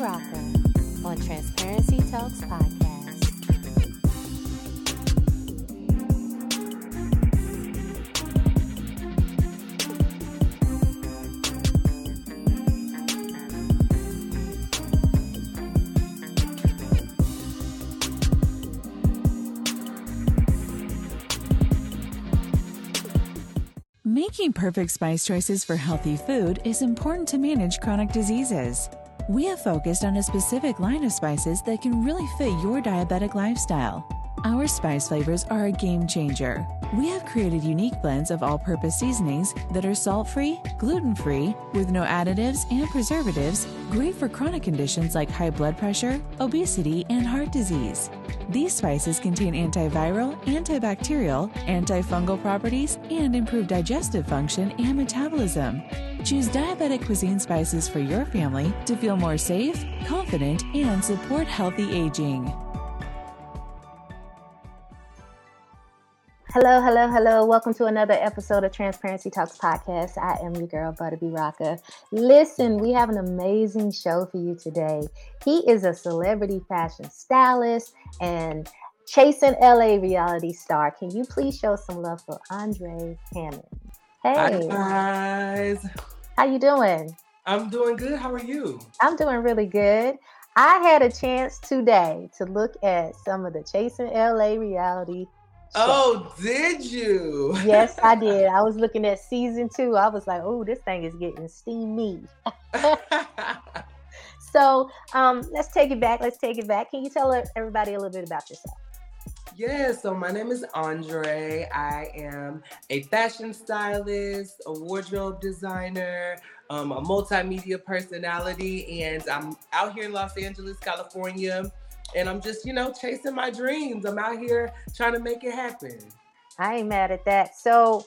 On Transparency Talks Podcast. Making perfect spice choices for healthy food is important to manage chronic diseases. We have focused on a specific line of spices that can really fit your diabetic lifestyle. Our spice flavors are a game changer. We have created unique blends of all purpose seasonings that are salt free, gluten free, with no additives and preservatives, great for chronic conditions like high blood pressure, obesity, and heart disease. These spices contain antiviral, antibacterial, antifungal properties, and improve digestive function and metabolism. Choose diabetic cuisine spices for your family to feel more safe, confident, and support healthy aging. Hello, hello, hello. Welcome to another episode of Transparency Talks Podcast. I am your girl, Buttabrocka. Listen, we have an amazing show for you today. He is a celebrity fashion stylist and chasing LA reality star. Can you please show some love for Andre Hammond? Hi Hey, guys. How you doing? I'm doing good. How are you? I'm doing really good. I had a chance today to look at some of the Chasing LA reality shows. Oh, did you? Yes, I did. I was looking at season two. I was like, oh, this thing is getting steamy. So um, let's take it back. Let's take it back. Can you tell everybody a little bit about yourself? Yeah, so my name is Andre. I am a fashion stylist, a wardrobe designer, um, a multimedia personality, and I'm out here in Los Angeles, California. And I'm just, you know, chasing my dreams. I'm out here trying to make it happen. I ain't mad at that. So,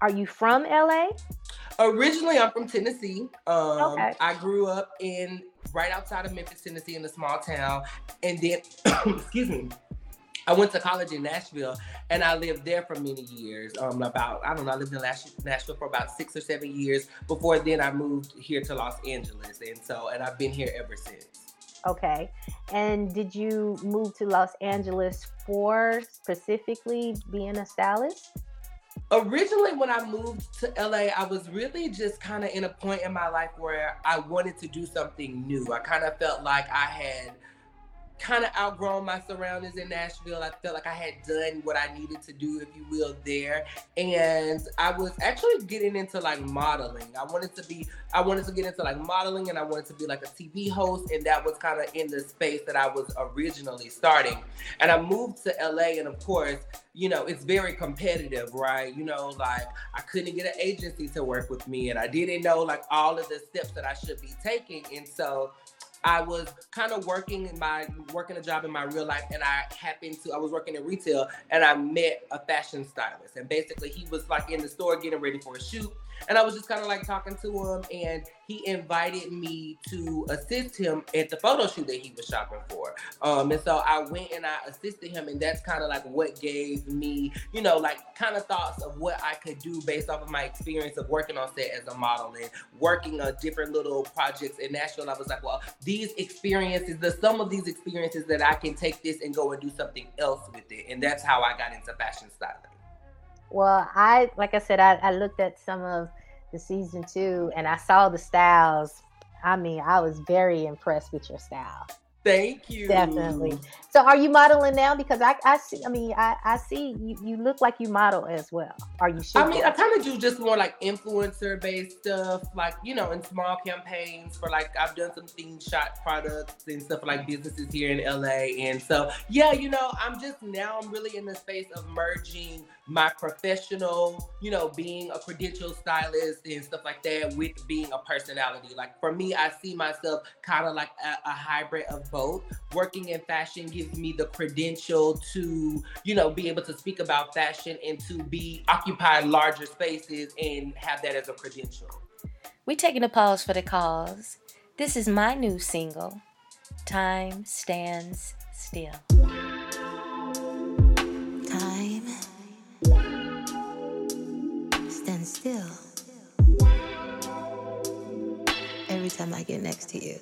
are you from LA? Originally, I'm from Tennessee. Um, Okay. I grew up in right outside of Memphis, Tennessee, in a small town, and then, excuse me, I went to college in Nashville, and I lived there for many years. Um, about I don't know, I lived in Nashville for about six or seven years. Before then, I moved here to Los Angeles, and so and I've been here ever since. Okay. And did you move to Los Angeles for specifically being a stylist? originally when i moved to la i was really just kind of in a point in my life where i wanted to do something new i kind of felt like i had kind of outgrown my surroundings in nashville i felt like i had done what i needed to do if you will there and i was actually getting into like modeling i wanted to be i wanted to get into like modeling and i wanted to be like a tv host and that was kind of in the space that i was originally starting and i moved to la and of course you know, it's very competitive, right? You know, like I couldn't get an agency to work with me and I didn't know like all of the steps that I should be taking. And so I was kind of working in my working a job in my real life and I happened to I was working in retail and I met a fashion stylist. And basically he was like in the store getting ready for a shoot and I was just kind of like talking to him and he invited me to assist him at the photo shoot that he was shopping for. Um, and so I went and I assisted him, and that's kind of like what gave me, you know, like kind of thoughts of what I could do based off of my experience of working on set as a model and working on different little projects in Nashville. I was like, well, these experiences, the some of these experiences that I can take this and go and do something else with it, and that's how I got into fashion styling. Well, I like I said, I, I looked at some of the season two and I saw the styles. I mean, I was very impressed with your style. Thank you. Definitely. So are you modeling now? Because I, I see I mean I, I see you, you look like you model as well. Are you sure? I mean, I kind of do just more like influencer based stuff, like, you know, in small campaigns for like, I've done some theme shot products and stuff like businesses here in LA. And so, yeah, you know, I'm just now, I'm really in the space of merging my professional, you know, being a credential stylist and stuff like that with being a personality. Like for me, I see myself kind of like a, a, hybrid of both. Working in fashion gives me the credential to, you know, be able to speak about fashion and to be occupy larger spaces and have that as a credential. We're taking a pause for the cause. This is my new single, Time Stands Still. still time I get next to you.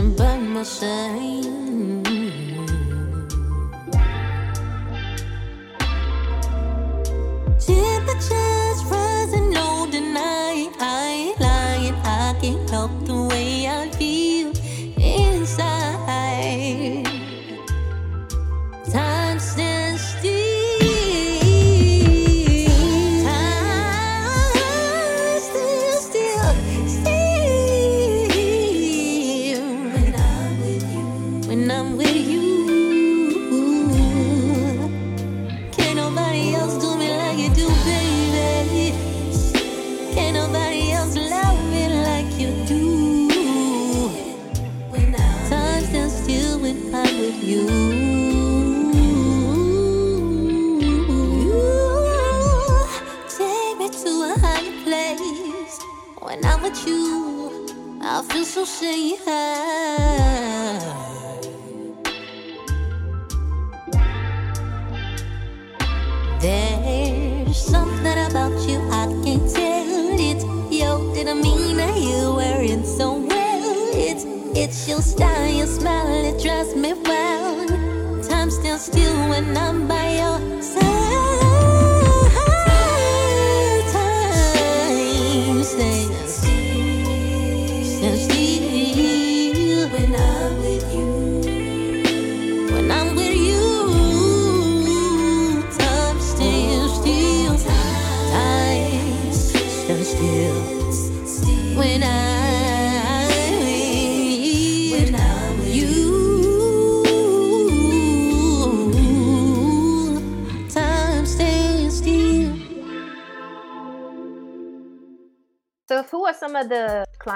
By my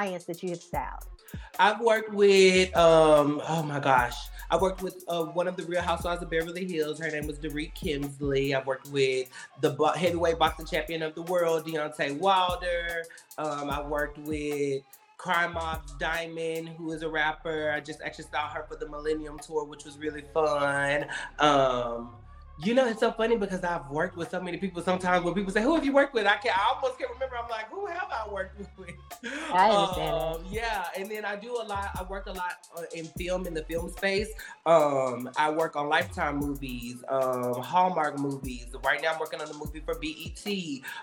clients that you have styled? I've worked with, um, oh my gosh, I worked with uh, one of the Real Housewives of Beverly Hills. Her name was Dorit Kemsley. I worked with the heavyweight boxing champion of the world, Deontay Wilder. Um, I worked with Crime Mob's Diamond, who is a rapper. I just actually styled her for the Millennium Tour, which was really fun. Um, You know, it's so funny because I've worked with so many people. Sometimes when people say, "Who have you worked with?" I can't. I almost can't remember. I'm like, "Who have I worked with?" I understand um, Yeah, and then I do a lot. I work a lot uh, in film in the film space. Um, I work on Lifetime movies, um, Hallmark movies. Right now, I'm working on a movie for BET,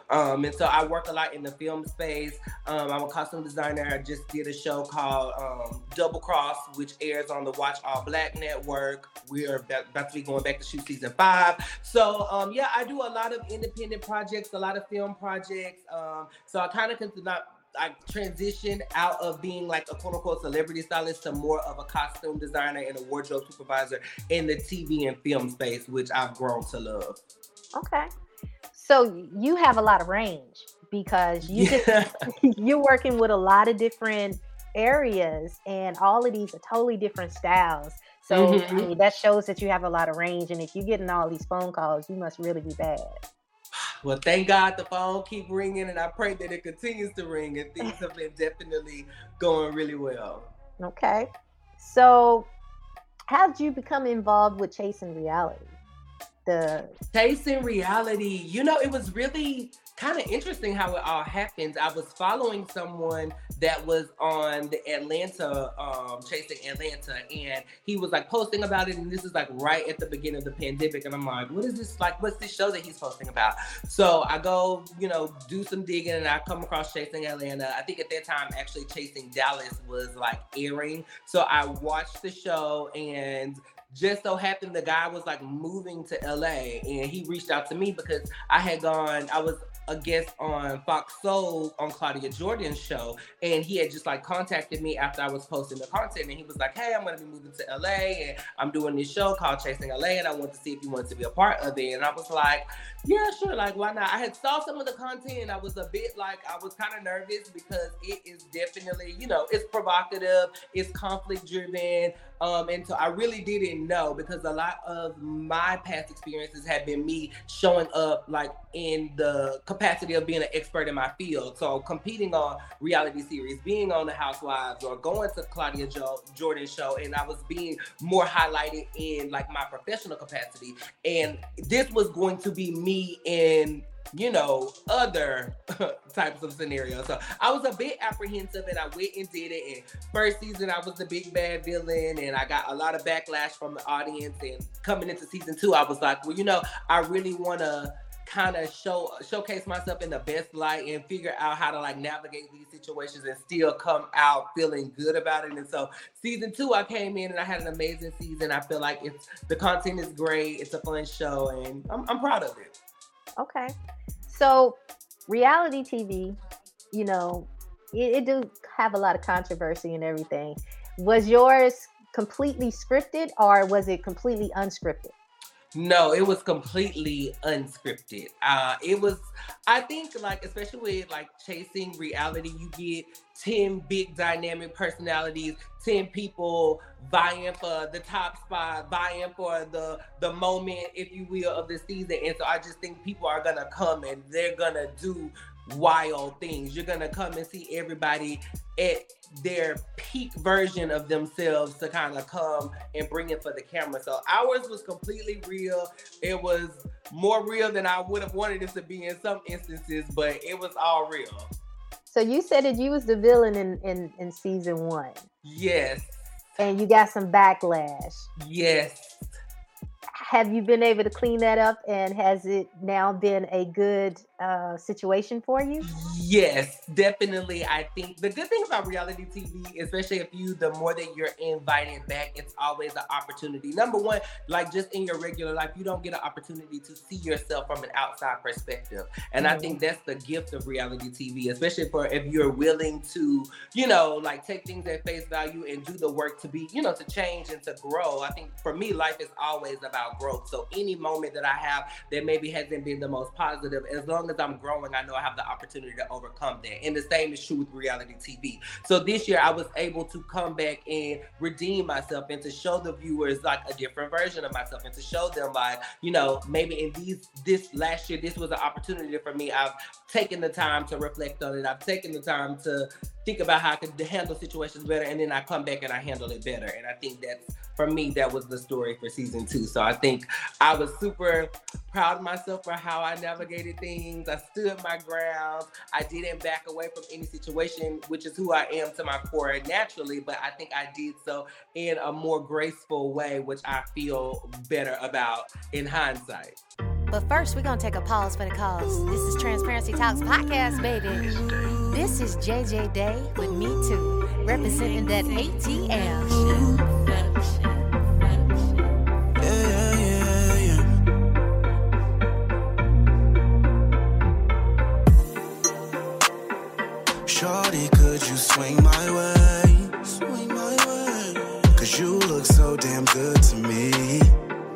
um, and so I work a lot in the film space. Um, I'm a costume designer. I just did a show called um, Double Cross, which airs on the Watch All Black Network. We are about to be going back to shoot season five. So um, yeah, I do a lot of independent projects, a lot of film projects. Um, so I kind of not I transitioned out of being like a quote unquote celebrity stylist to more of a costume designer and a wardrobe supervisor in the TV and film space, which I've grown to love. Okay. So you have a lot of range because you Yeah. just, you're working with a lot of different areas and all of these are totally different styles. So I Mhm. mean, that shows that you have a lot of range. And if you're getting all these phone calls, you must really be bad. Well, thank God the phone keep ringing, and I pray that it continues to ring, and things have been definitely going really well. Okay. So how did you become involved with chasing reality? The Chasing reality, you know, it was really kind of interesting how it all happens. I was following someone that was on the Atlanta, um, chasing Atlanta, and he was like posting about it. And this is like right at the beginning of the pandemic. And I'm like, what is this like? What's this show that he's posting about? So I go, you know, do some digging and I come across Chasing Atlanta. I think at that time, actually, Chasing Dallas was like airing. So I watched the show and just so happened the guy was like moving to LA and he reached out to me because I had gone, I was a guest on Fox Soul on Claudia Jordan's show, and he had just like contacted me after I was posting the content, and he was like, "Hey, I'm gonna be moving to LA, and I'm doing this show called Chasing LA, and I want to see if you want to be a part of it." And I was like, "Yeah, sure, like why not?" I had saw some of the content, I was a bit like I was kind of nervous because it is definitely, you know, it's provocative, it's conflict driven, um, and so I really didn't know because a lot of my past experiences have been me showing up like in the capacity of being an expert in my field. So competing on reality series, being on the Housewives, or going to Claudia jo- Jordan show, and I was being more highlighted in like my professional capacity. And this was going to be me in you know, other types of scenarios. So I was a bit apprehensive and I went and did it. And first season, I was the big bad villain and I got a lot of backlash from the audience. And coming into season two, I was like, well, you know, I really want to kind of show showcase myself in the best light and figure out how to like navigate these situations and still come out feeling good about it. And so season two, I came in and I had an amazing season. I feel like it's the content is great. It's a fun show and I'm, I'm proud of it. Okay. So reality TV, you know, it, it do have a lot of controversy and everything. Was yours completely scripted or was it completely unscripted? No, it was completely unscripted. Uh, it was, I think, like especially with like chasing reality, you get ten big dynamic personalities, ten people vying for the top spot, vying for the the moment, if you will, of the season. And so I just think people are gonna come and they're gonna do wild things. You're gonna come and see everybody at their peak version of themselves to kind of come and bring it for the camera. So ours was completely real. It was more real than I would have wanted it to be in some instances, but it was all real. So you said that you was the villain in, in, in season one Yes. and you got some backlash. Yes. Have you been able to clean that up and has it now been a good uh, situation for you? Yes, definitely. I think the good thing about reality TV, especially if you, the more that you're invited back, it's always an opportunity. Number one, like just in your regular life, you don't get an opportunity to see yourself from an outside perspective. And I think that's the gift of reality TV, especially for if you're willing to, you know, like take things at face value and do the work to be, you know, to change and to grow. I think for me, life is always about growth. So any moment that I have that maybe hasn't been the most positive, as long as I'm growing, I know I have the opportunity to overcome that. And the same is true with reality TV. So this year I was able to come back and redeem myself and to show the viewers like a different version of myself and to show them like, you know, maybe in these this last year, this was an opportunity for me. I've taken the time to reflect on it. I've taken the time to think about how I could handle situations better, and then I come back and I handle it better. And I think that's for me, that was the story for season two. So I think I was super proud of myself for how I navigated things. I stood my ground. I didn't back away from any situation, which is who I am to my core naturally. But I think I did so in a more graceful way, which I feel better about in hindsight. But first, we're going to take a pause for the cause. This is Transparency Talks Podcast, baby. This is JJ Day with Me Too, representing that ATL. Shorty, could you swing my way? Swing my way. Cause you look so damn good to me.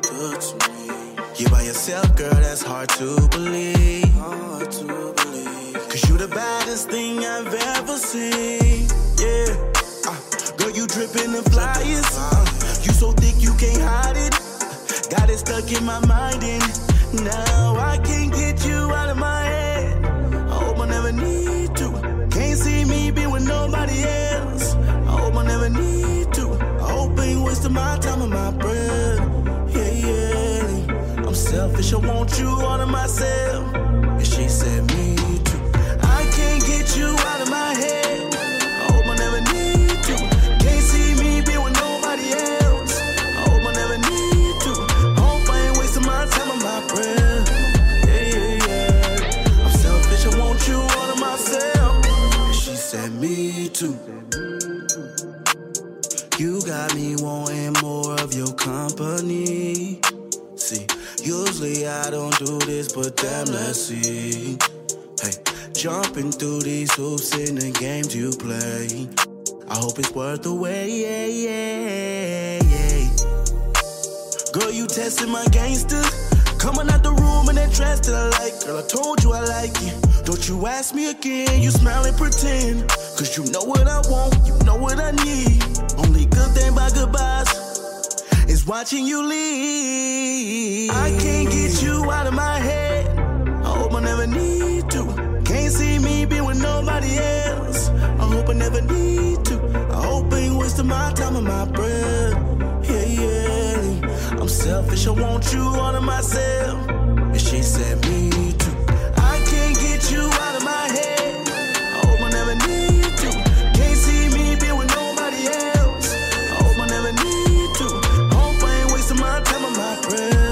Good to me. You by yourself, girl, that's hard to believe. Hard to believe. Cause you the baddest thing I've ever seen. Yeah. Uh, girl, you dripping the flyest. Uh, you so thick you can't hide it. Got it stuck in my mind and now I can't get you out of my head. I hope I never need to. Be with nobody else. I hope I never need to. I hope I ain't wasting my time and my breath. Yeah, yeah. I'm selfish, I want you all to myself. And she said, Me too. I can't get you out of my do this, but damn, let's see. Hey, jumping through these hoops in the games you play. I hope it's worth the wait. Yeah, yeah, yeah. Girl, you testing my gangster. Coming out the room in that dress that I like. Girl, I told you I like it. Don't you ask me again. You smile and pretend. Cause you know what I want. You know what I need. Only good thing about goodbyes watching you leave. I can't get you out of my head. I hope I never need to. Can't see me be with nobody else. I hope I never need to. I hope I ain't wasting my time and my breath. Yeah, yeah. I'm selfish, I want you all to myself. And she said, Me time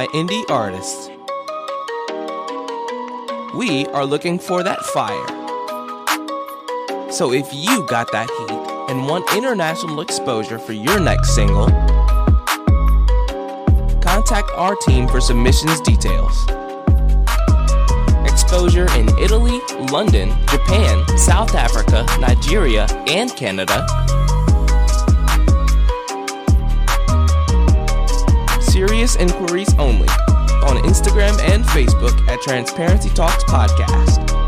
My indie artists. We are looking for that fire. So if you got that heat and want international exposure for your next single, contact our team for submissions details. Exposure in Italy, London, Japan, South Africa, Nigeria, and Canada. Serious inquiries only on Instagram and Facebook at Transparency Talks Podcast.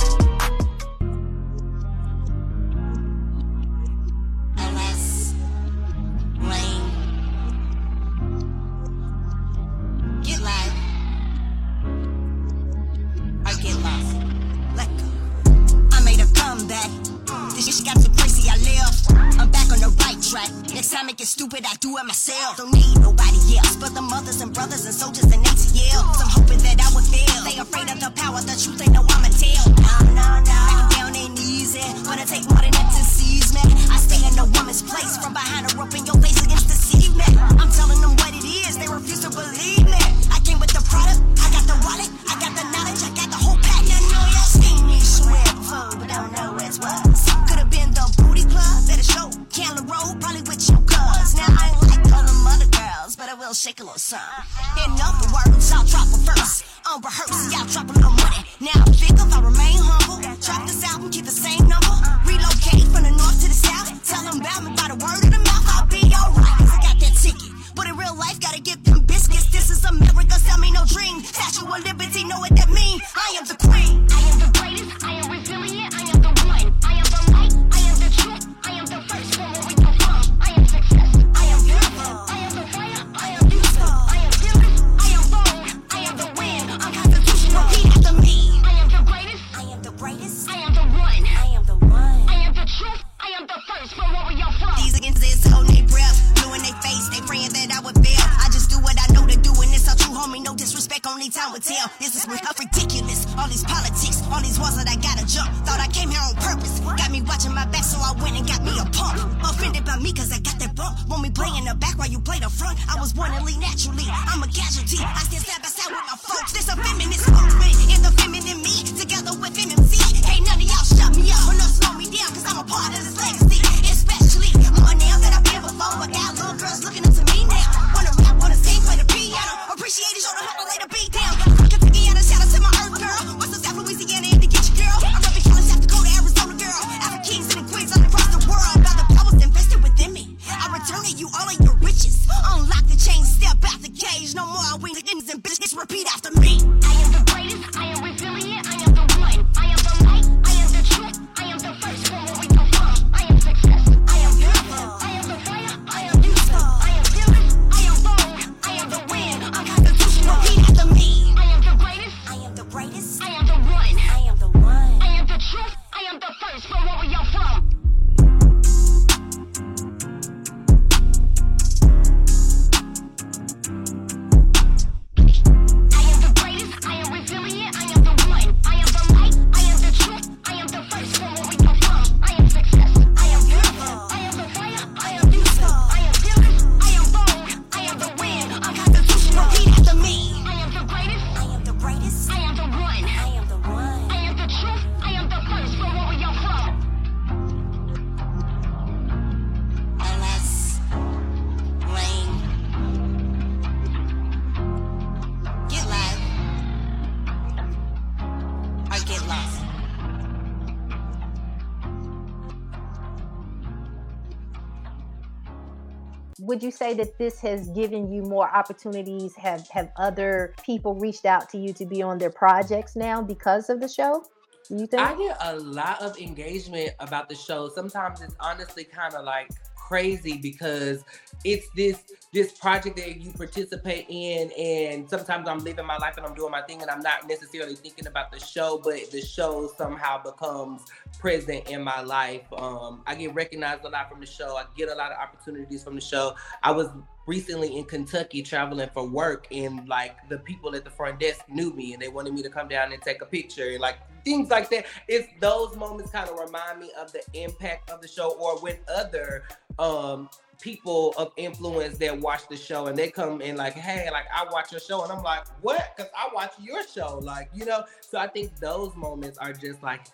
Say that this has given you more opportunities? Have have other people reached out to you to be on their projects now because of the show? Do you think? I get a lot of engagement about the show. Sometimes it's honestly kind of like crazy because it's this this project that you participate in and sometimes I'm living my life and I'm doing my thing and I'm not necessarily thinking about the show but the show somehow becomes present in my life. Um, I get recognized a lot from the show. I get a lot of opportunities from the show. I was recently in Kentucky traveling for work and like the people at the front desk knew me and they wanted me to come down and take a picture and like things like that. It's those moments kind of remind me of the impact of the show or when other um people of influence that watch the show and they come in like, hey, like I watch your show, and I'm like, what? Because I watch your show, like you know. So I think those moments are just like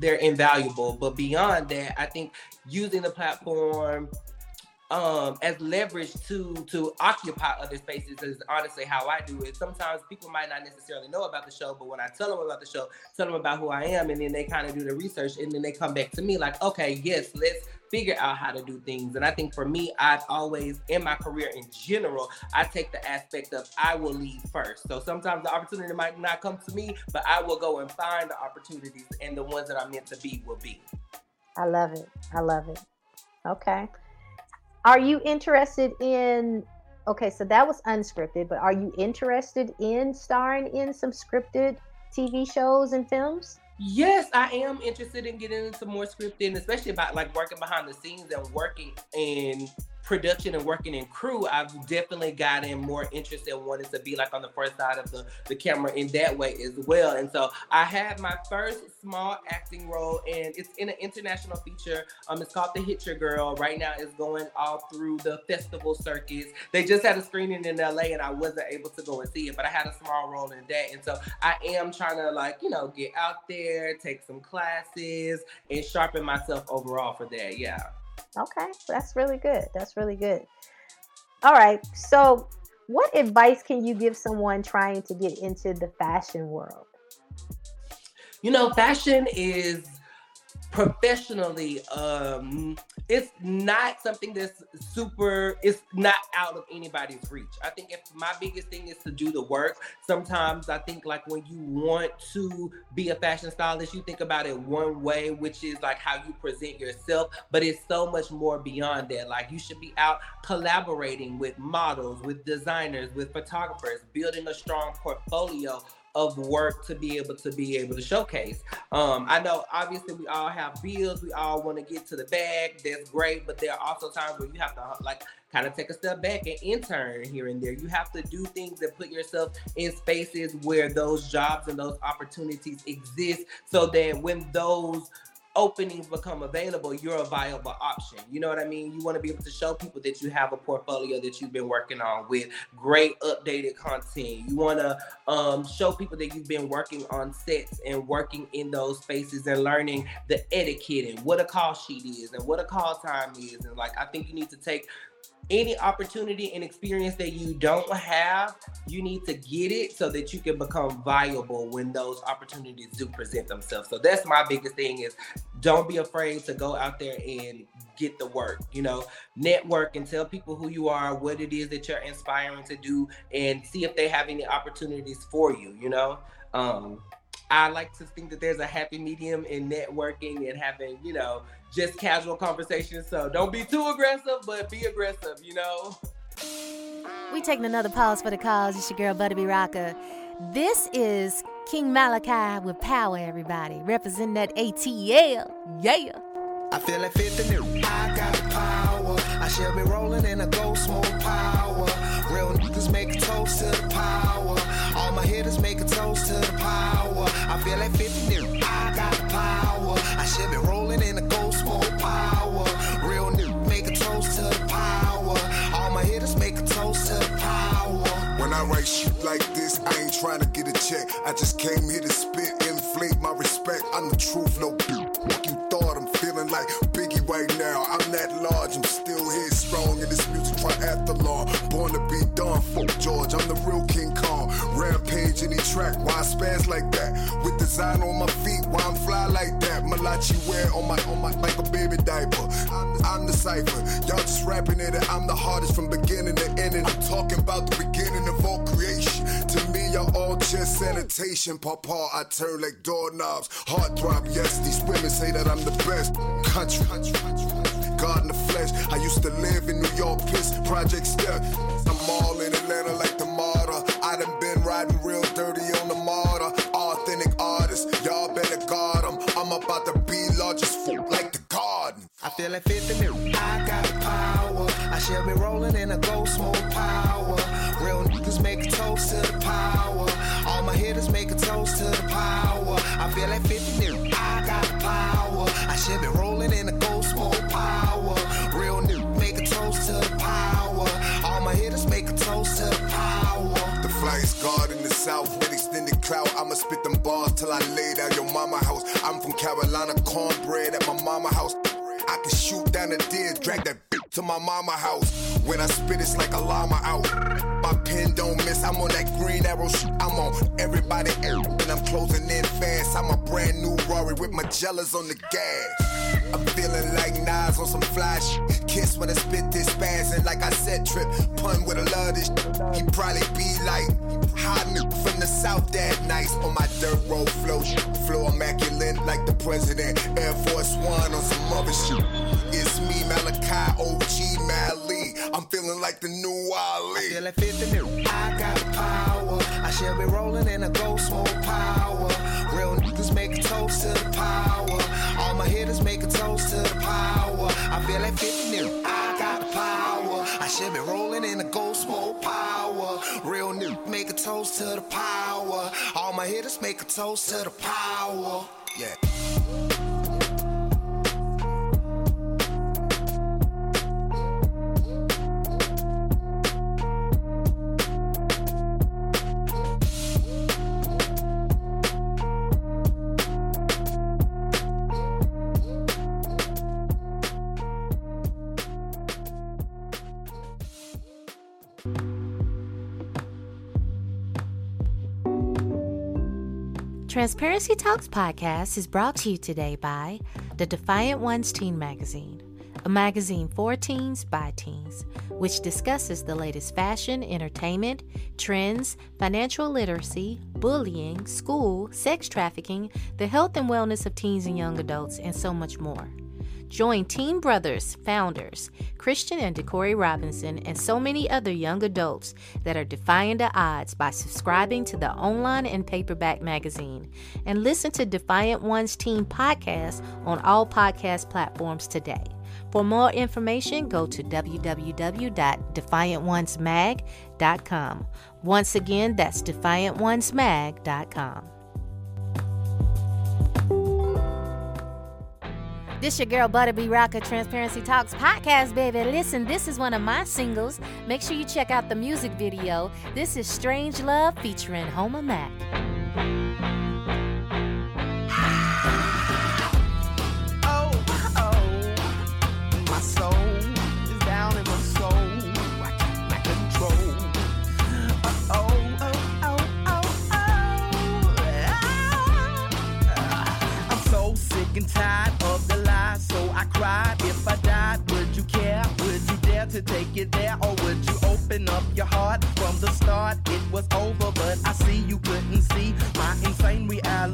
they're invaluable. But beyond that, I think using the platform um as leverage to to occupy other spaces is honestly how I do it. Sometimes people might not necessarily know about the show, but when I tell them about the show, tell them about who I am, and then they kind of do the research and then they come back to me like, okay, yes, let's figure out how to do things. And I think for me, I've always in my career in general, I take the aspect of I will lead first. So sometimes the opportunity might not come to me, but I will go and find the opportunities and the ones that I'm meant to be will be. I love it. I love it. Okay. Are you interested in okay, so that was unscripted, but are you interested in starring in some scripted TV shows and films? Yes, I am interested in getting into more scripting, especially about like working behind the scenes and working in production and working in crew. I've definitely gotten more interest in wanting to be like on the first side of the, the camera in that way as well. And so I had my first small acting role and it's in an international feature. Um, it's called The Hit Your Girl. Right now it's going all through the festival circuits. They just had a screening in LA and I wasn't able to go and see it, but I had a small role in that. And so I am trying to like, you know, get out there, take some classes and sharpen myself overall for that. Yeah. Okay, that's really good. That's really good. All right. So, what advice can you give someone trying to get into the fashion world? You know, fashion is professionally um it's not something that's super it's not out of anybody's reach. I think if my biggest thing is to do the work sometimes i think like when you want to be a fashion stylist you think about it one way which is like how you present yourself but it's so much more beyond that. Like you should be out collaborating with models with designers with photographers building a strong portfolio of work to be able to be able to showcase. Um, I know obviously we all have bills, we all want to get to the bag. That's great, but there are also times where you have to like kind of take a step back and intern here and there. You have to do things that put yourself in spaces where those jobs and those opportunities exist so that when those openings become available, you're a viable option. You know what I mean? You want to be able to show people that you have a portfolio that you've been working on with great updated content. You want to um, show people that you've been working on sets and working in those spaces and learning the etiquette and what a call sheet is and what a call time is. And like, I think you need to take any opportunity and experience that you don't have, you need to get it so that you can become viable when those opportunities do present themselves. So that's my biggest thing is don't be afraid to go out there and get the work, you know, network and tell people who you are, what it is that you're inspiring to do and see if they have any opportunities for you, you know. Um, I like to think that there's a happy medium in networking and having, you know, just casual conversations. So don't be too aggressive, but be aggressive, you know? We taking another pause for the cause. It's your girl, Buttabrocka. This is King Malachi with power, everybody. Representing that ATL. Yeah. I feel like 50 new. I got the power. I shall be rolling in a ghost smoke power. Real niggas make a toast to the power. All my hitters make a toast to the power. I feel like 50 new. I ain't trying to get a check. I just came here to spit, inflate my respect. I'm the truth, no What you thought I'm feeling like Biggie right now. I'm that large, I'm still here strong in this music triathlon. Born to be done, fuck George. I'm the real King Kong. Rampage any track, why I spaz like that? With design on my feet, why I'm fly like that? Malachi wear on my on my like a baby diaper. I'm, I'm the cipher. Y'all just rapping it, and I'm the hardest from beginning to end. And I'm talking about the beginning of all creation. Y'all all just sanitation. Papa, I turn like doorknobs. Heart throb, yes. These women say that I'm the best. Country. God in the flesh. I used to live in New York, piss, Project Step. I'm all in Atlanta like the martyr. I done been riding real dirty on the martyr. Authentic artist, y'all better guard 'em. I'm about to be largest fool like the garden. I feel like 50 new. I got the power. I shall be rolling in a ghost smoke power. Toast to the power. All my hitters make a toast to the power. I feel like 50 new. I got the power. I should be rolling in a ghost smoke power. Real niggas make a toast to the power. All my hitters make a toast to the power. The flyest guard in the south with extended clout. I'ma spit them bars till I lay down your mama house. I'm from Carolina, cornbread at my mama house. I can shoot down a deer, drag that bitch to my mama house. When I spit, it's like a llama out. My pen don't miss, I'm on that green arrow shit. I'm on everybody and I'm closing in fast. I'm a brand new Rory with Magellas on the gas. I'm feeling like Nas on some flash. Kiss when I spit this spazzing like I said trip. Pun with a love this. He probably be like hot from the south that nice on my dirt road flow. Flow immaculate like the president. Air Force One on some other shit. It's me, Malachi, OG, Mally. I'm feeling like the new Ali. I feel like 50 new. I got power. I shall be rolling in a ghost smoke power. Real niggas make a toast to the power. All my hitters make a toast to the power. I feel like 50 new. I should be rolling in the ghost smoke power. Real new make a toast to the power. All my hitters make a toast to the power. Yeah. Transparency Talks podcast is brought to you today by the Defiant Ones Teen Magazine, a magazine for teens by teens, which discusses the latest fashion, entertainment, trends, financial literacy, bullying, school, sex trafficking, the health and wellness of teens and young adults, and so much more. Join Teen Brothers founders Christian and Decory Robinson and so many other young adults that are defying the odds by subscribing to the online and paperback magazine. And listen to Defiant One's Teen podcast on all podcast platforms today. For more information, go to www.defiantonesmag.com. Once again, that's defiantonesmag.com. This your girl Buttabrocka Transparency Talks podcast, baby. Listen, this is one of my singles. Make sure you check out the music video. This is Strange Love featuring Homer Mack. It there, or would you open up your heart from the start? It was over, but I see you couldn't see. My insane reality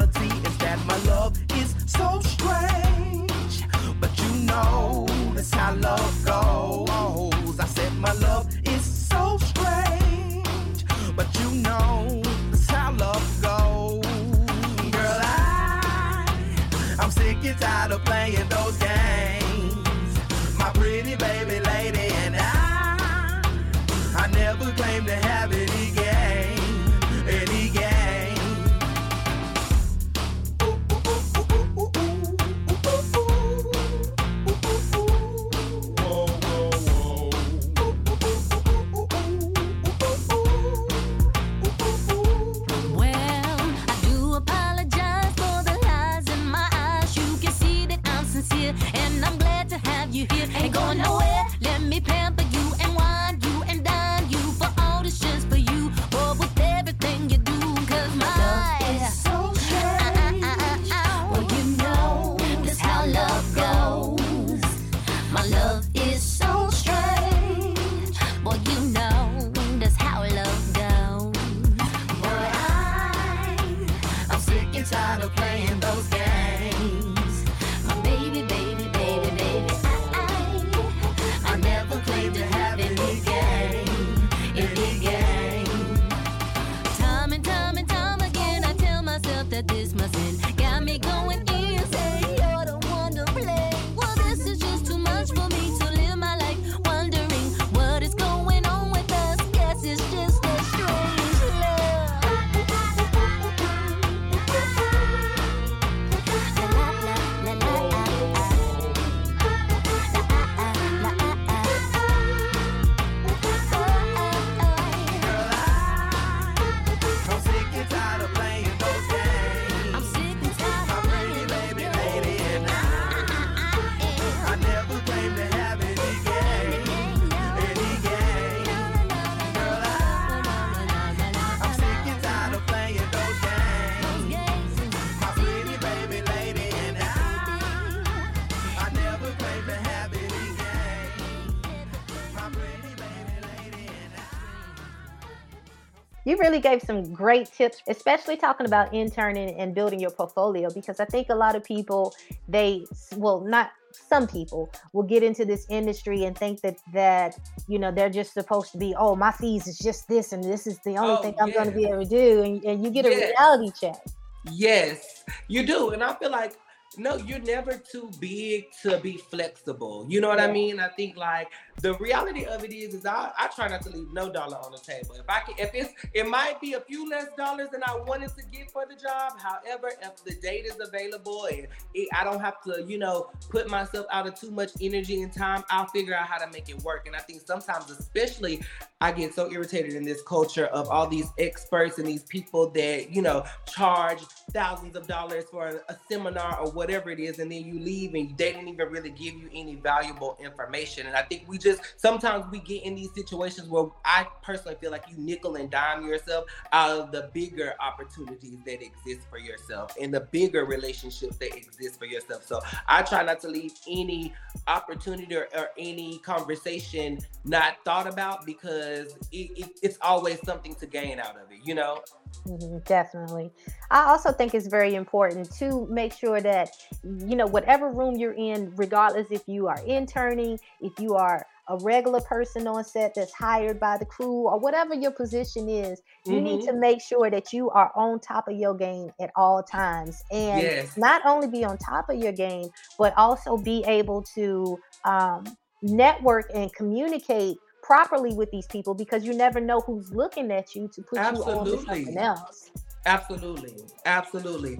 really gave some great tips, especially talking about interning and building your portfolio, because I think a lot of people, they, well, not some people will get into this industry and think that that you know they're just supposed to be oh my fees is just this and this is the only Oh, thing i'm going to be able to do and, and you get a Yes. reality check Yes, you do. And I feel like, no, you're never too big to be flexible. You know what I mean? I think like the reality of it is, is I, I try not to leave no dollar on the table. If I can, if it's, it might be a few less dollars than I wanted to get for the job. However, if the date is available and it, I don't have to, you know, put myself out of too much energy and time, I'll figure out how to make it work. And I think sometimes, especially, I get so irritated in this culture of all these experts and these people that, you know, charge thousands of dollars for a, a seminar or whatever it is, and then you leave and they didn't even really give you any valuable information. And I think we just just sometimes we get in these situations where I personally feel like you nickel and dime yourself out of the bigger opportunities that exist for yourself and the bigger relationships that exist for yourself. So I try not to leave any opportunity or, or any conversation not thought about because it, it, it's always something to gain out of it, you know? Mhm, definitely. I also think it's very important to make sure that, you know, whatever room you're in, regardless if you are interning, if you are a regular person on set that's hired by the crew, or whatever your position is, you need Mhm. to make sure that you are on top of your game at all times. And Yes. not only be on top of your game, but also be able to um, network and communicate properly with these people because you never know who's looking at you to put you on to Absolutely. something else. Absolutely, absolutely.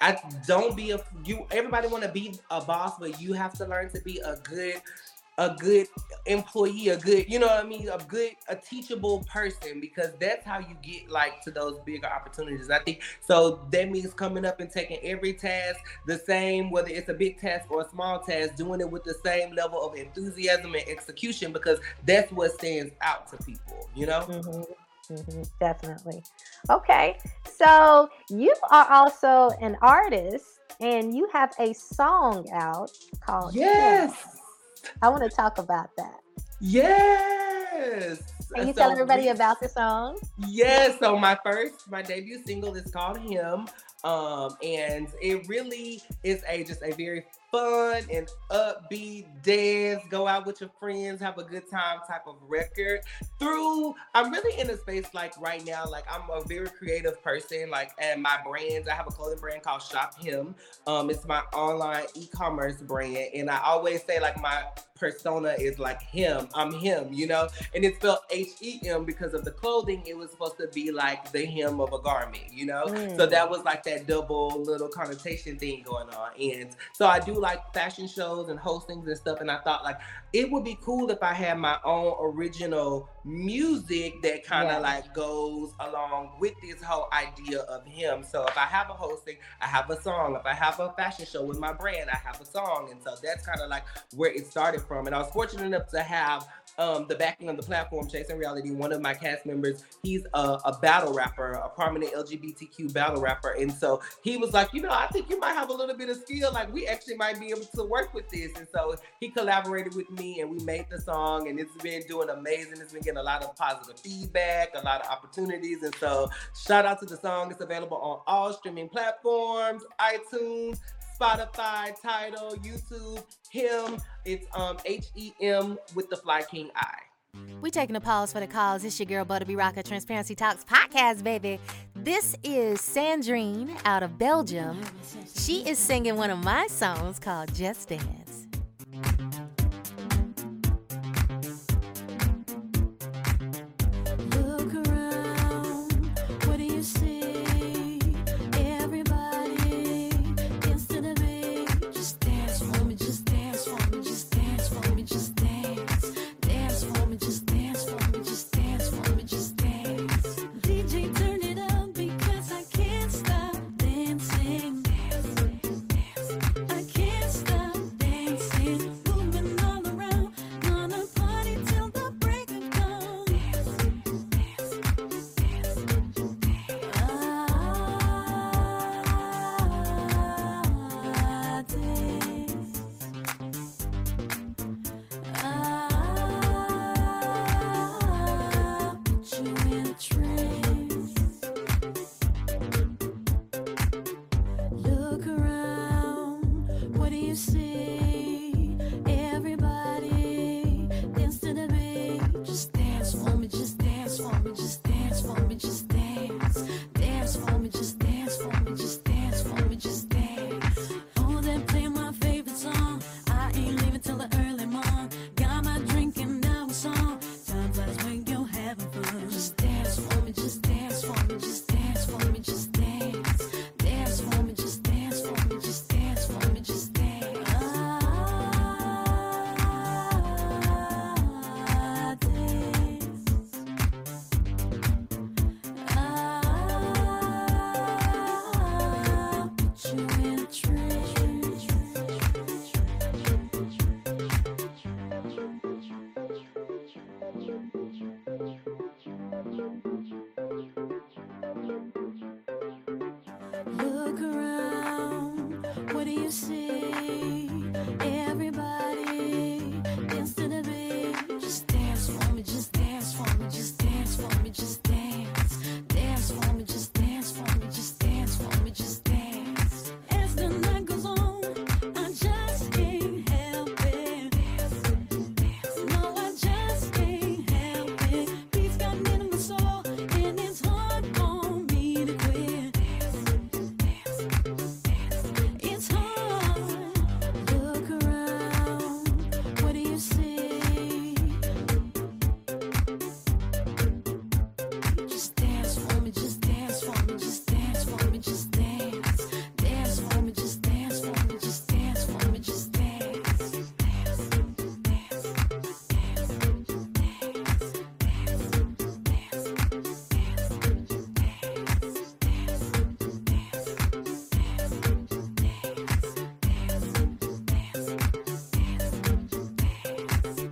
I don't be a you. Everybody want to be a boss, but you have to learn to be a good, a good employee, a good, you know what I mean, a good, a teachable person because that's how you get like to those bigger opportunities. I think so. That means coming up and taking every task the same, whether it's a big task or a small task, doing it with the same level of enthusiasm and execution because that's what stands out to people. You know. Mhm, mhm, definitely. Okay, so you are also an artist and you have a song out called. Yes. I want to talk about that. Yes. Can you So tell everybody we- about the song? Yes. So my first, my debut single is called Him. Um, and it really is a just a very fun and upbeat dance, go out with your friends, have a good time type of record. Through I'm really in a space like right now, like I'm a very creative person, like and my brands, I have a clothing brand called Shop Him. Um, it's my online e-commerce brand, and I always say like my persona is like him. I'm him, you know, and it's spelled H-E-M because of the clothing. It was supposed to be like the hem of a garment, you know. So Mm. that was like that double little connotation thing going on. And so I do like fashion shows and hostings and stuff. And I thought like it would be cool if I had my own original music that kind of like goes along with this whole idea of him. So if I have a hosting, I have a song. If I have a fashion show with my brand, I have a song. And so that's kind of like where it started from. And I was fortunate enough to have um, the backing of the platform, Chasing Reality. One of my cast members, he's a, a battle rapper, a prominent LGBTQ battle rapper. And so he was like, you know, I think you might have a little bit of skill. Like, we actually might be able to work with this. And so he collaborated with me and we made the song. And it's been doing amazing. It's been getting a lot of positive feedback, a lot of opportunities. And so shout out to the song. It's available on all streaming platforms, iTunes, Spotify, Tidal, YouTube, him. It's um H E M with the Fly King I. We taking a pause for the calls. It's your girl Buttabrocka Transparency Talks podcast, baby. This is Sandrine out of Belgium. She is singing one of my songs called Just Dance. see.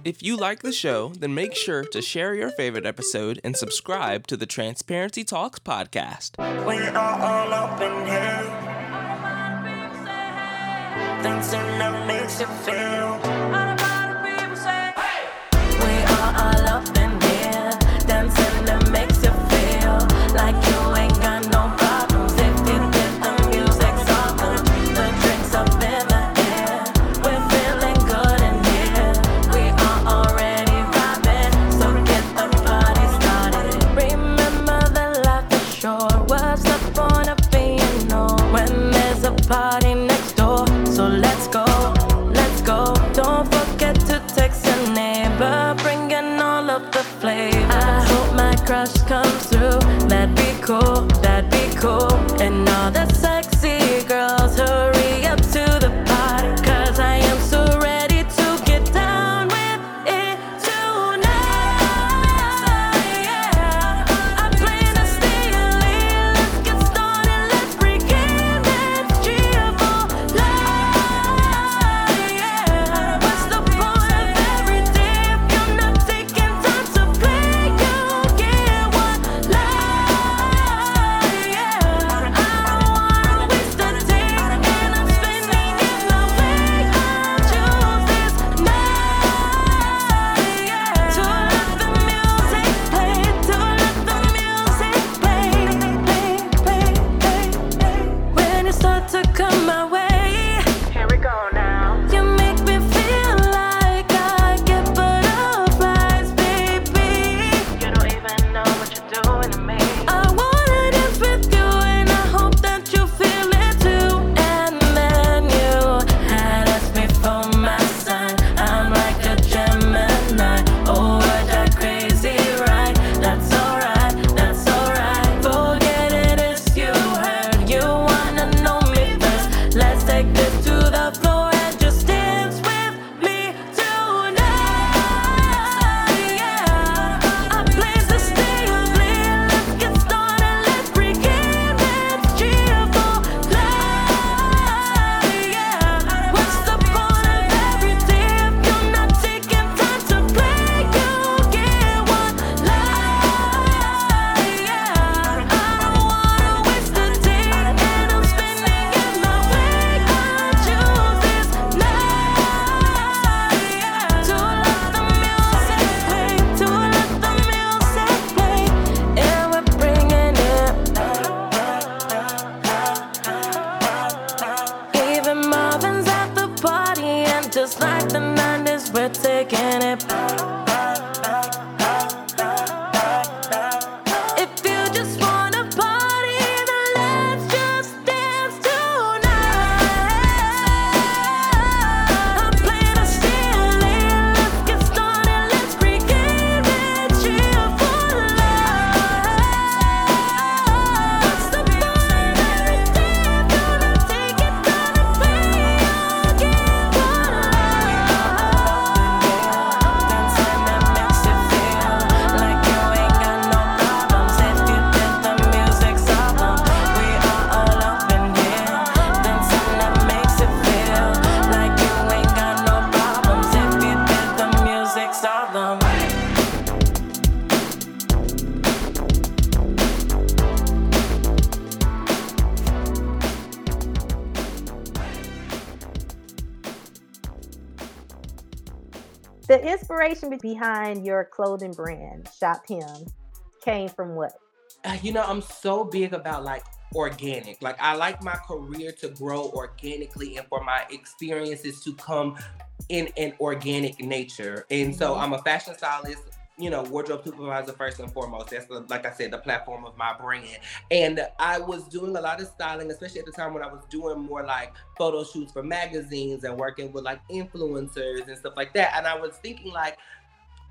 If you like the show, then make sure to share your favorite episode and subscribe to the Transparency Talks podcast. We are all up in here. Things makes you feel. The inspiration behind your clothing brand, Shop Him, came from what? Uh, you know, I'm so big about like organic. Like I like my career to grow organically and for my experiences to come in an organic nature. And so mm-hmm. I'm a fashion stylist you know, wardrobe supervisor first and foremost. That's the, like I said, the platform of my brand. And I was doing a lot of styling, especially at the time when I was doing more like photo shoots for magazines and working with like influencers and stuff like that. And I was thinking like,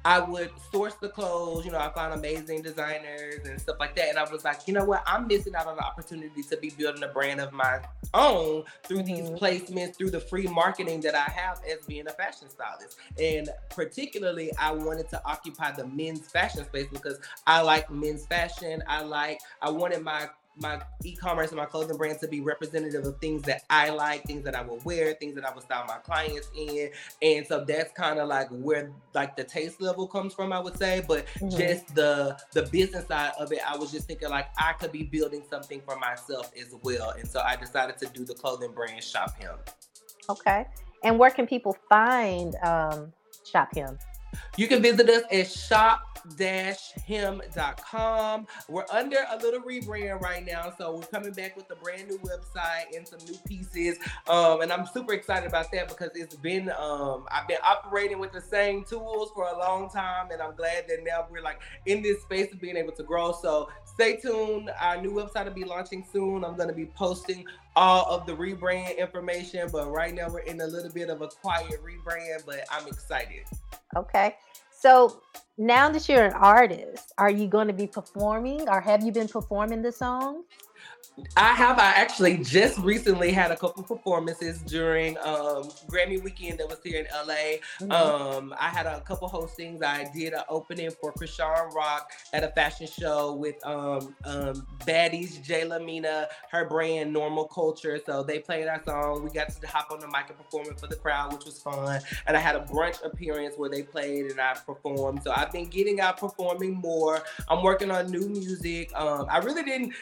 I would source the clothes. You know, I found amazing designers and stuff like that. And I was like, you know what? I'm missing out on the opportunity to be building a brand of my own through mm-hmm. these placements, through the free marketing that I have as being a fashion stylist. And particularly, I wanted to occupy the men's fashion space because I like men's fashion. I like, I wanted my my e-commerce and my clothing brand to be representative of things that I like, things that I will wear, things that I will style my clients in. And so that's kind of like where like the taste level comes from, I would say. But Mhm. just the the business side of it, I was just thinking like I could be building something for myself as well. And so I decided to do the clothing brand Shop Him. Okay. And where can people find um, Shop Him? You can visit us at shop-him.com. We're under a little rebrand right now, so we're coming back with a brand new website and some new pieces. Um, and I'm super excited about that because it's been um, I've been operating with the same tools for a long time, and I'm glad that now we're like in this space of being able to grow. So stay tuned. Our new website will be launching soon. I'm going to be posting all of the rebrand information, but right now we're in a little bit of a quiet rebrand, but I'm excited. Okay. So now that you're an artist, are you going to be performing or have you been performing the song? I have. I actually just recently had a couple performances during um, Grammy weekend that was here in LA. Mhm. Um, I had a couple hostings. I did an opening for Krishan Rock at a fashion show with um, um, Baddies, Jayla Mina, her brand Normal Culture. So they played our song. We got to hop on the mic and perform it for the crowd, which was fun. And I had a brunch appearance where they played and I performed. So I've been getting out performing more. I'm working on new music. Um, I really didn't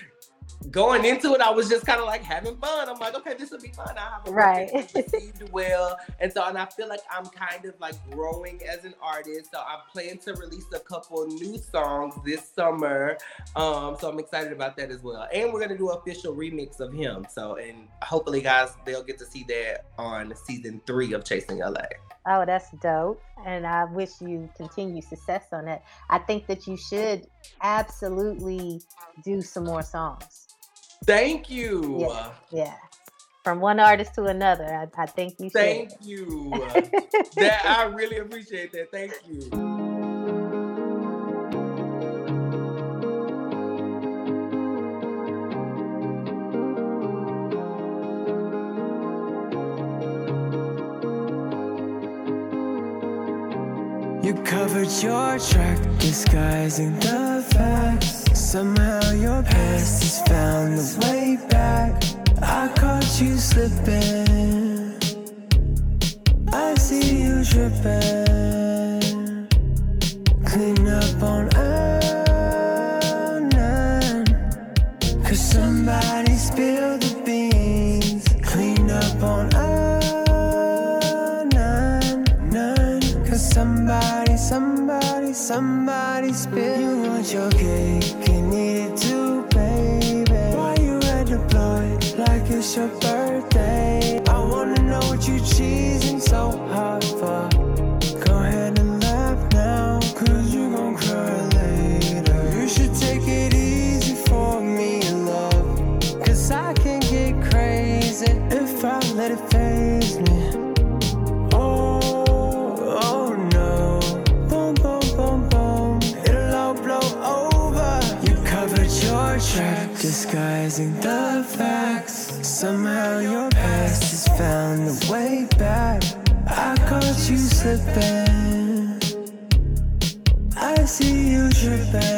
going into it, I was just kind of like having fun. I'm like, okay, this will be fun. I have a Right. received well, and so and I feel like I'm kind of like growing as an artist. So I plan to release a couple new songs this summer. Um, so I'm excited about that as well. And we're gonna do an official remix of him. So and hopefully, guys, they'll get to see that on season three of Chasing LA. Oh, that's dope. And I wish you continue success on that. I think that you should absolutely do some more songs. Thank you. Yeah. Yeah. From one artist to another. I, I think you should. Thank you. that I really appreciate that. Thank you. Covered your track, disguising the facts. Somehow your past has found the way back. I caught you slipping. I see you tripping. Clean up on nine. Cause somebody spilled somebody, spilled. You want your cake disguising the facts. Somehow your past has found the way back. I caught you slipping. I see you tripping.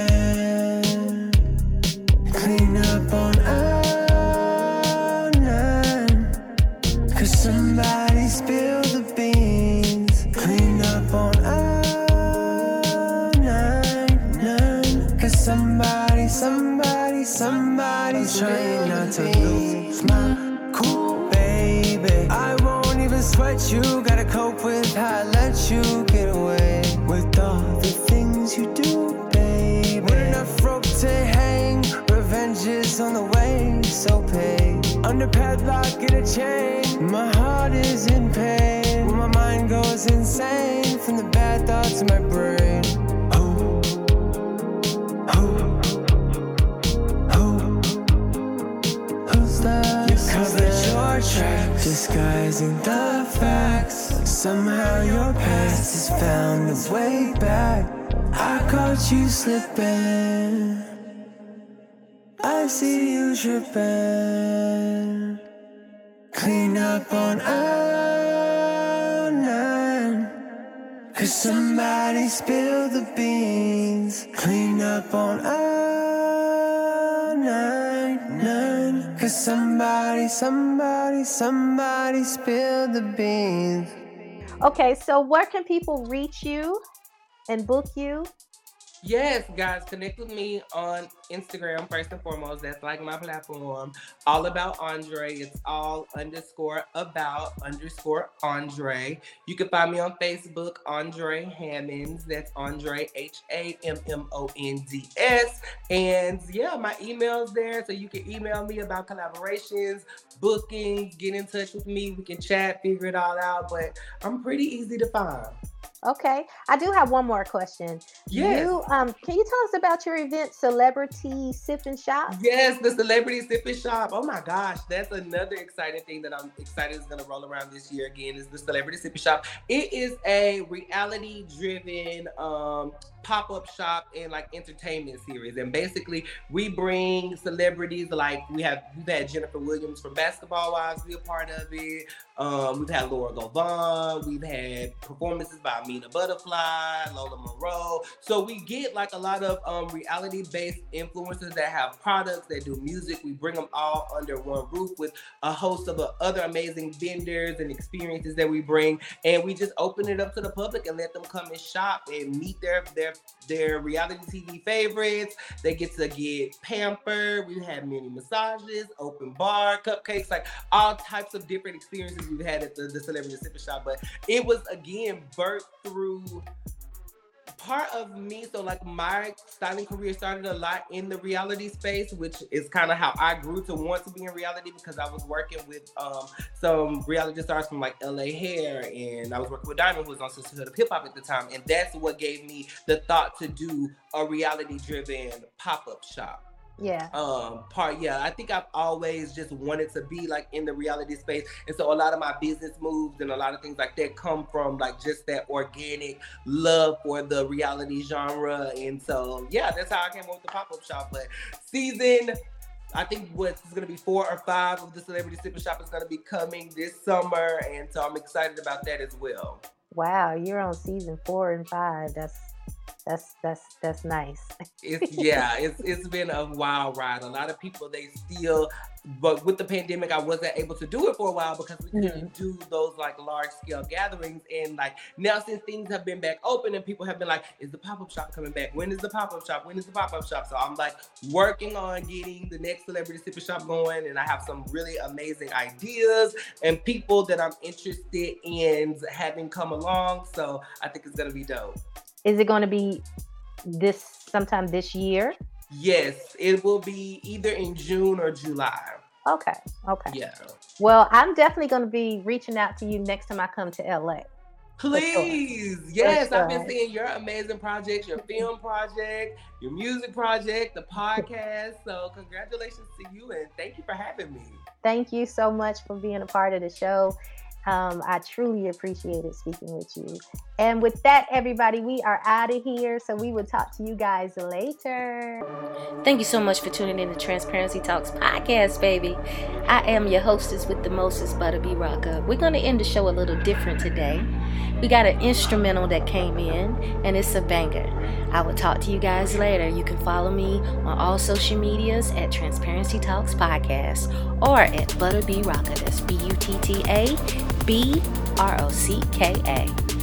Trying not to lose my cool, baby. I won't even sweat you. Gotta cope with how I let you get away with all the things you do, baby. With enough rope to hang, revenge is on the way. So pay under padlock in a chain. My heart is in pain my mind goes insane from the bad thoughts in my brain. Covered your tracks, disguising the facts. Somehow your past has found the way back. I caught you slipping. I see you tripping. Clean up on our nine. Cause somebody spilled the beans. Clean up on our nine, Cause somebody, somebody, somebody spilled the beans. Okay, so where can people reach you and book you? Yes, guys, connect with me on Instagram first and foremost. That's like my platform. All about Andre. It's all underscore about underscore Andre. You can find me on Facebook, Andre Hammonds. That's Andre H A M M O N D S. And yeah, my email's there, so you can email me about collaborations, bookings, get in touch with me. We can chat, figure it all out. But I'm pretty easy to find. Okay, I do have one more question. Yes. You, um, can you tell us about your event, Celebrity Sip and Shop? Yes, the celebrity Sip and Shop. Oh my gosh, that's another exciting thing that I'm excited is gonna roll around this year again. Is the celebrity Sip and Shop? It is a reality-driven um, pop-up shop and like entertainment series, and basically we bring celebrities like we have we've had Jennifer Williams from Basketball Wives be a part of it. Um, we've had Laura Govan. We've had performances by Mina Butterfly, Lola Monroe. So we get like a lot of um, reality-based influencers that have products that do music. We bring them all under one roof with a host of uh, other amazing vendors and experiences that we bring, and we just open it up to the public and let them come and shop and meet their their their reality TV favorites. They get to get pampered. We have mini massages, open bar, cupcakes, like all types of different experiences we've had at the, the Celebrity Sip and Shop. But it was again birthed through part of me so like my styling career started a lot in the reality space which is kind of how i grew to want to be in reality because i was working with um some reality stars from like la hair and i was working with diamond who was on sisterhood of hip hop at the time and that's what gave me the thought to do a reality driven pop-up shop Yeah. um part yeah i think i've always just wanted to be like in the reality space and so a lot of my business moves and a lot of things like that come from like just that organic love for the reality genre and so yeah that's how i came up with the pop-up shop but season I think what's going to be four or five of the Celebrity Sip and Shop is going to be coming this summer, and so I'm excited about that as well. Wow, you're on season four and five. That's that's that's that's nice. It's yeah, it's it's been a wild ride. A lot of people they still, but with the pandemic, I wasn't able to do it for a while because we couldn't mm-hmm. do those like large scale gatherings. And like now, since things have been back open and people have been like, "Is the pop up shop coming back? When is the pop up shop? When is the pop up shop?" So I'm like working on getting the next celebrity sipper shop going, and I have some really amazing ideas and people that I'm interested in having come along. So I think it's gonna be dope. Is it going to be this sometime this year? Yes, it will be either in June or July. Okay. Okay. Yeah. Well, I'm definitely going to be reaching out to you next time I come to LA. For sure. Please. Yes, I've been seeing your amazing projects, your film project, your music project, the podcast. So congratulations to you and thank you for having me. Thank you so much for being a part of the show. Um, I truly appreciated speaking with you. And with that, everybody, we are out of here. So we will talk to you guys later. Thank you so much for tuning in to Transparency Talks podcast, baby. I am your hostess with the mostest, Buttabrocka. We're going to end the show a little different today. We got an instrumental that came in, and it's a banger. I will talk to you guys later. You can follow me on all social medias at Transparency Talks Podcast or at Buttabrocka. That's B U T T A B R O C K A.